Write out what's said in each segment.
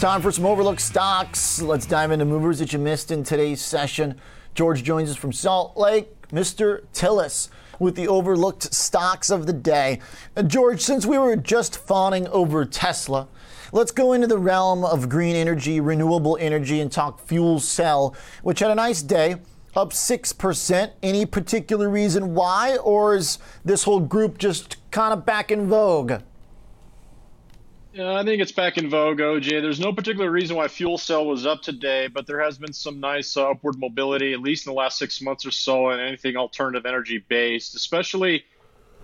Time for some overlooked stocks. Let's dive into movers that you missed in today's session. George joins us from Salt Lake, Mr. Tsilis, with the overlooked stocks of the day. George, since we were just fawning over Tesla, let's go into the realm of green energy, renewable energy, and talk fuel cell, which had a nice day up 6%. Any particular reason why, or is this whole group just kind of back in vogue? Yeah, I think it's back in vogue, OJ. There's no particular reason why fuel cell was up today, but there has been some nice uh, upward mobility, at least in the last six months or so, in anything alternative energy based, especially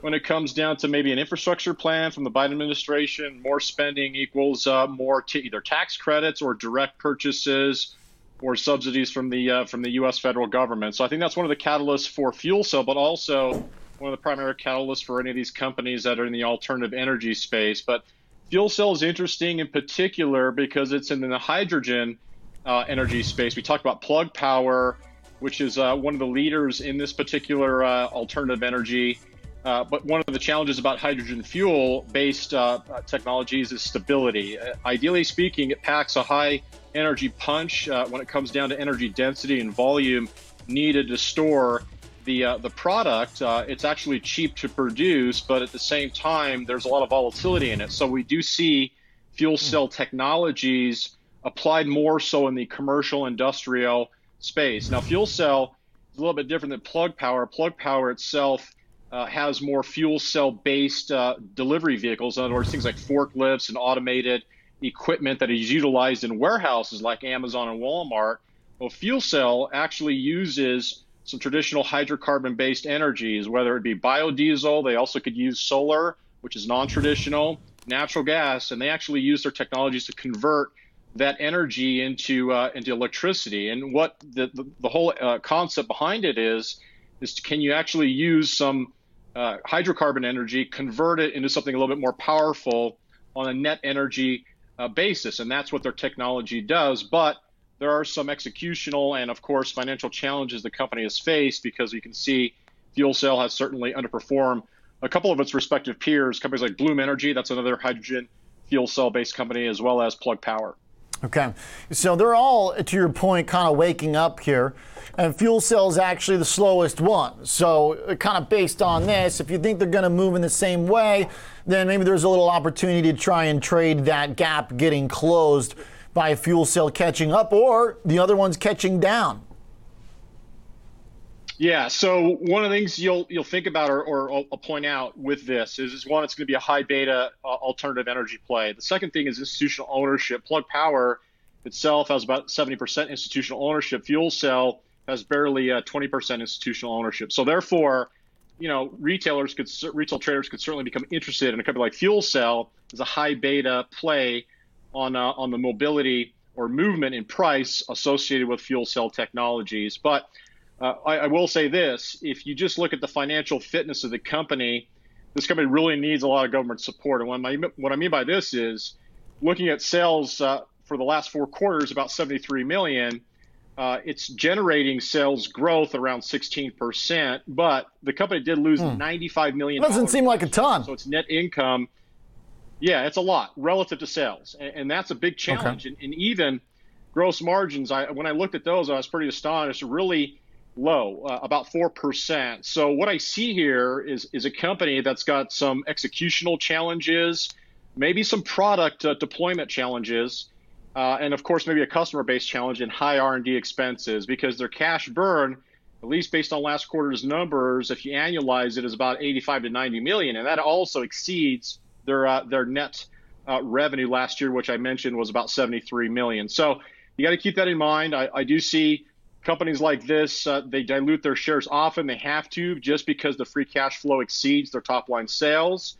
when it comes down to maybe an infrastructure plan from the Biden administration. More spending equals uh, more either tax credits or direct purchases or subsidies from the uh, from the U.S. federal government. So I think that's one of the catalysts for fuel cell, but also one of the primary catalysts for any of these companies that are in the alternative energy space. But Fuel cell is interesting in particular because it's in the hydrogen uh, energy space. We talked about Plug Power, which is uh, one of the leaders in this particular uh, alternative energy. Uh, but one of the challenges about hydrogen fuel based uh, technologies is stability. Uh, ideally speaking, it packs a high energy punch when it comes down to energy density and volume needed to store the uh, the product, uh, it's actually cheap to produce, but at the same time, there's a lot of volatility in it. So we do see fuel hmm. cell technologies applied more so in the commercial industrial space. Now, fuel cell is a little bit different than plug power. Plug power itself uh, has more fuel cell based uh, delivery vehicles. In other words, things like forklifts and automated equipment that is utilized in warehouses like Amazon and Walmart. Well, fuel cell actually uses some traditional hydrocarbon based energies, whether it be biodiesel, they also could use solar, which is non traditional, natural gas, and they actually use their technologies to convert that energy into uh, into electricity. And what the, the, the whole uh, concept behind it is, is can you actually use some uh, hydrocarbon energy, convert it into something a little bit more powerful on a net energy uh, basis? And that's what their technology does. But there are some executional and, of course, financial challenges the company has faced because you can see Fuel Cell has certainly underperformed a couple of its respective peers, companies like Bloom Energy, that's another hydrogen fuel cell based company, as well as Plug Power. Okay. So they're all, to your point, kind of waking up here. And fuel cell is actually the slowest one. So, uh, kind of based on this, if you think they're going to move in the same way, then maybe there's a little opportunity to try and trade that gap getting closed by a fuel cell catching up or the other one's catching down? Yeah. So one of the things you'll you'll think about or, or I'll point out with this is, is one, it's going to be a high beta uh, alternative energy play. The second thing is institutional ownership. Plug Power itself has about 70% institutional ownership. Fuel Cell has barely uh, 20% institutional ownership. So therefore, you know, retailers could retail traders could certainly become interested in a company like Fuel Cell as a high beta play on uh, on the mobility or movement in price associated with fuel cell technologies. But uh, I, I, will say this: if you just look at the financial fitness of the company, this company really needs a lot of government support. And what, my, what I mean by this is looking at sales uh, for the last four quarters, about 73 million. Uh, it's generating sales growth around 16%, but the company did lose hmm. 95 million. Doesn't seem like a ton. So its net income yeah, it's a lot relative to sales, and, and that's a big challenge. Okay. And, and, even gross margins, I when I looked at those, I was pretty astonished. Really low, uh, about four percent. So what I see here is is a company that's got some executional challenges, maybe some product uh, deployment challenges, uh, and of course maybe a customer base challenge and high R and D expenses because their cash burn. At least based on last quarter's numbers, if you annualize it, is about 85 to 90 million, and that also exceeds their uh, their net uh, revenue last year, which I mentioned was about 73 million. So you got to keep that in mind. I, I do see companies like this uh, they dilute their shares often. They have to just because the free cash flow exceeds their top line sales.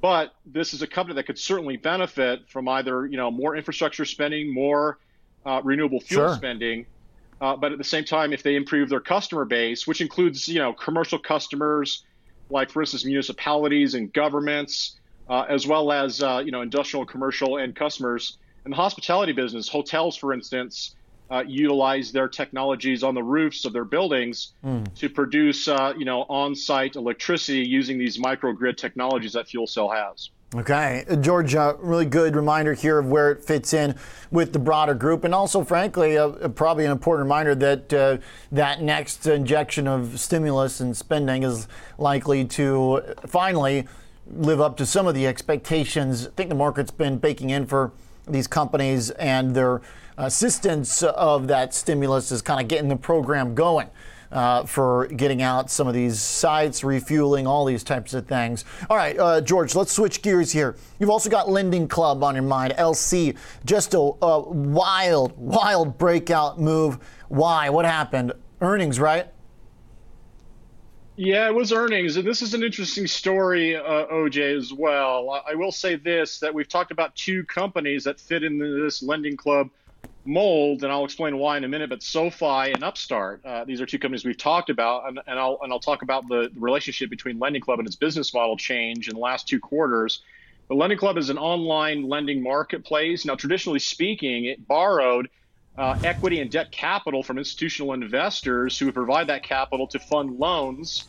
But this is a company that could certainly benefit from either you know more infrastructure spending, more uh, renewable fuel sure. spending. Uh, but at the same time, if they improve their customer base, which includes you know commercial customers, like for instance municipalities and governments, uh, as well as uh, you know industrial, commercial, and customers. In the hospitality business, hotels, for instance, uh, utilize their technologies on the roofs of their buildings mm. to produce uh, you know on-site electricity using these microgrid technologies that fuel cell has. Okay, George, uh, really good reminder here of where it fits in with the broader group, and also, frankly, uh, probably an important reminder that uh, that next injection of stimulus and spending is likely to finally live up to some of the expectations. I think the market's been baking in for these companies and their assistance of that stimulus is kind of getting the program going uh, for getting out some of these sites, refueling, all these types of things. All right, uh, George, let's switch gears here. You've also got Lending Club on your mind, LC. Just a, a wild, wild breakout move. Why? What happened? Earnings, right? Yeah, it was earnings, and this is an interesting story, uh, OJ, as well. I will say this: that we've talked about two companies that fit into this lending club mold, and I'll explain why in a minute. But SoFi and Upstart, uh, these are two companies we've talked about, and, and, I'll and I'll talk about the, the relationship between Lending Club and its business model change in the last two quarters. The Lending Club is an online lending marketplace. Now, traditionally speaking, it borrowed uh, equity and debt capital from institutional investors who provide that capital to fund loans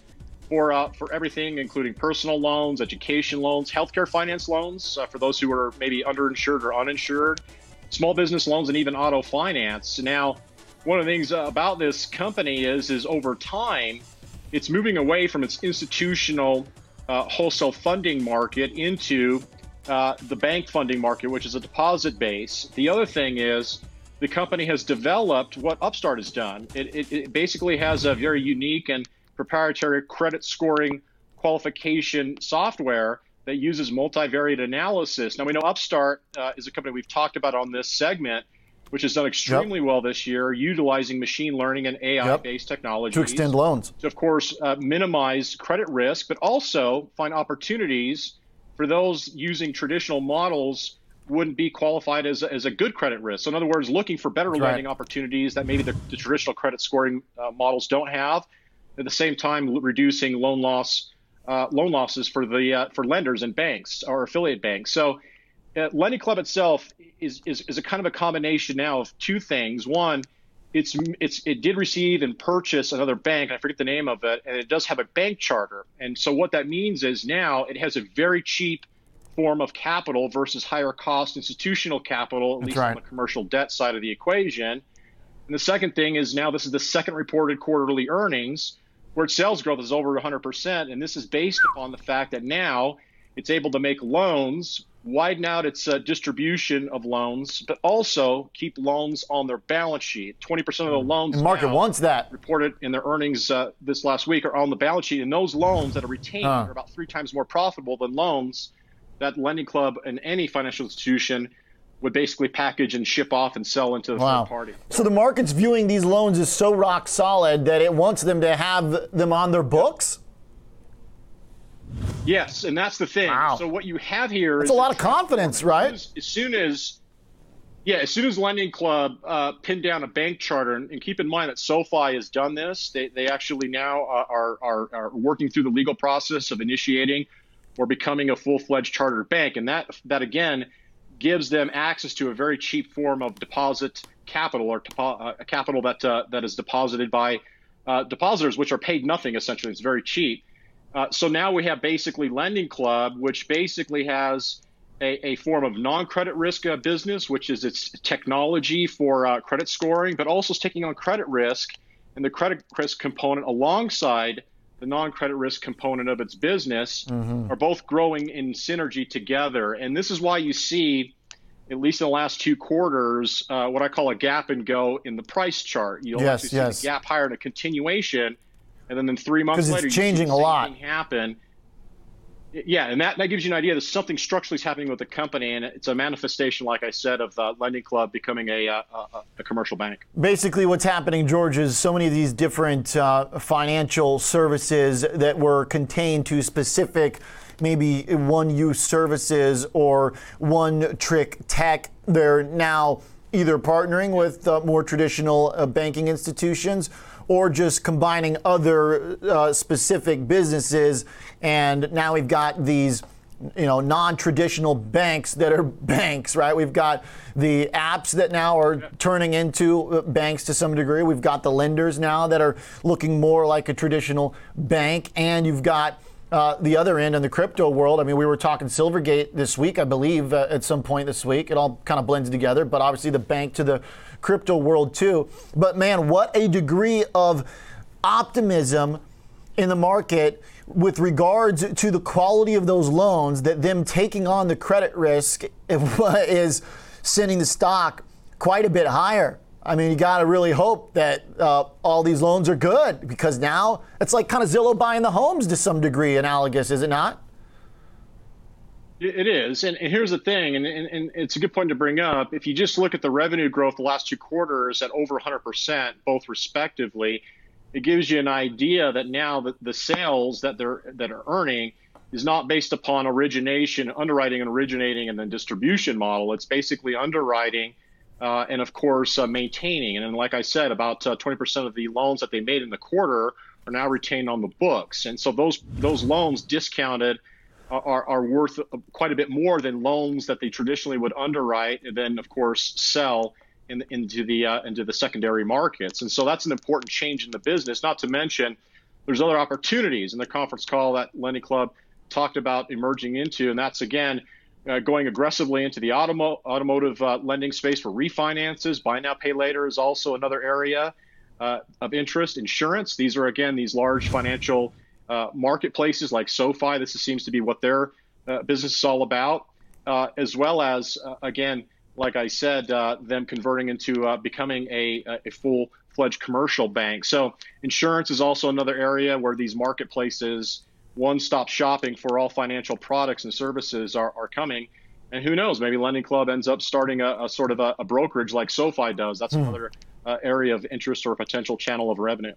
for uh, for everything, including personal loans, education loans, healthcare finance loans uh, for those who are maybe underinsured or uninsured, small business loans, and even auto finance. Now, one of the things about this company is is over time, it's moving away from its institutional uh, wholesale funding market into uh, the bank funding market, which is a deposit base. The other thing is the company has developed what Upstart has done. It, it, it basically has a very unique and proprietary credit scoring qualification software that uses multivariate analysis. Now, we know Upstart uh, is a company we've talked about on this segment, which has done extremely yep. well this year, utilizing machine learning and AI based technology to extend loans. To, of course, uh, minimize credit risk, but also find opportunities for those using traditional models wouldn't be qualified as a, as a good credit risk. So, in other words, looking for better lending opportunities that maybe the, the traditional credit scoring uh, models don't have. At the same time, reducing loan loss uh, loan losses for the uh, for lenders and banks or affiliate banks. So, uh, Lending Club itself is, is is a kind of a combination now of two things. One, it's it's it did receive and purchase another bank. I forget the name of it, and it does have a bank charter. And so what that means is now it has a very cheap form of capital versus higher cost institutional capital, at That's least right. on the commercial debt side of the equation. And the second thing is now this is the second reported quarterly earnings where sales growth is over 100%. And this is based upon the fact that now it's able to make loans, widen out its uh, distribution of loans, but also keep loans on their balance sheet. 20% of the loans the market wants that reported in their earnings uh, this last week are on the balance sheet. And those loans that are retained huh. are about three times more profitable than loans that lending club and any financial institution would basically package and ship off and sell into the wow. third party. So the market's viewing these loans as so rock solid that it wants them to have them on their books. Yes, and that's the thing. Wow. So what you have here That's is a lot of confidence, right? As, as soon as yeah, as soon as Lending Club uh, pinned down a bank charter, and, and, keep in mind that SoFi has done this, they, they actually now are, are, are working through the legal process of initiating or becoming a full-fledged chartered bank, and that that again gives them access to a very cheap form of deposit capital or uh, capital that uh, that is deposited by uh, depositors, which are paid nothing essentially. It's very cheap. Uh, so now we have basically Lending Club, which basically has a, a form of non-credit risk uh, business, which is its technology for uh, credit scoring, but also is taking on credit risk and the credit risk component alongside the non-credit risk component of its business mm-hmm. are both growing in synergy together. And this is why you see, at least in the last two quarters, uh, what I call a gap and go in the price chart. You'll yes, actually see yes. the gap higher in a continuation, and then, then three months it's later, changing you see a lot. happen. Yeah, and that, that gives you an idea that something structurally is happening with the company, and it's a manifestation, like I said, of the Lending Club becoming a, a, a commercial bank. Basically, what's happening, George, is so many of these different uh, financial services that were contained to specific, maybe one use services or one trick tech, they're now either partnering with uh, more traditional uh, banking institutions or just combining other uh, specific businesses. And now we've got these you know non-traditional banks that are banks right? We've got the apps that now are turning into banks to some degree. We've got the lenders now that are looking more like a traditional bank. And you've got uh, the other end in the crypto world. I mean, we were talking Silvergate this week, I believe, uh, at some point this week. It all kind of blends together, but obviously the bank to the crypto world too. But man, what a degree of optimism in the market with regards to the quality of those loans that them taking on the credit risk is sending the stock quite a bit higher. I mean, you got to really hope that uh, all these loans are good because now it's like kind of Zillow buying the homes to some degree, analogous, is it not? It is. And, and here's the thing, and, and, and, it's a good point to bring up. If you just look at the revenue growth the last two quarters at over 100%, both respectively, it gives you an idea that now the, the sales that they're that are earning is not based upon origination, underwriting and originating and then distribution model. It's basically underwriting uh, and of course uh, maintaining. And then, like I said, about uh, 20% of the loans that they made in the quarter are now retained on the books. And so those those loans discounted are, are worth quite a bit more than loans that they traditionally would underwrite and then, of course, sell in, into the uh, into the secondary markets. And so that's an important change in the business. Not to mention, there's other opportunities in the conference call that Lending Club talked about emerging into, and that's again uh, going aggressively into the automo- automotive uh, lending space for refinances. Buy now, pay later is also another area uh, of interest. Insurance. These are again these large financial uh, marketplaces like SoFi. This seems to be what their uh, business is all about, as well as again like I said, uh, them converting into uh, becoming a, a full fledged commercial bank. So, insurance is also another area where these marketplaces, one stop shopping for all financial products and services, are, are coming. And who knows, maybe Lending Club ends up starting a, a sort of a, a, brokerage like SoFi does. That's hmm. another uh, area of interest or potential channel of revenue.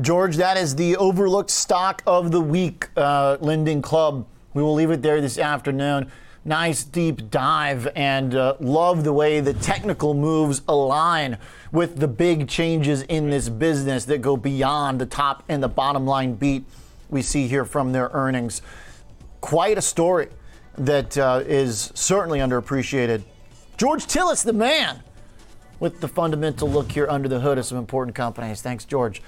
George, that is the overlooked stock of the week, uh, Lending Club. We will leave it there this afternoon nice deep dive and uh, love the way the technical moves align with the big changes in this business that go beyond the top and the bottom line beat we see here from their earnings. Quite a story that uh, is certainly underappreciated. George Tsilis, the man, with the fundamental look here under the hood of some important companies. Thanks, George.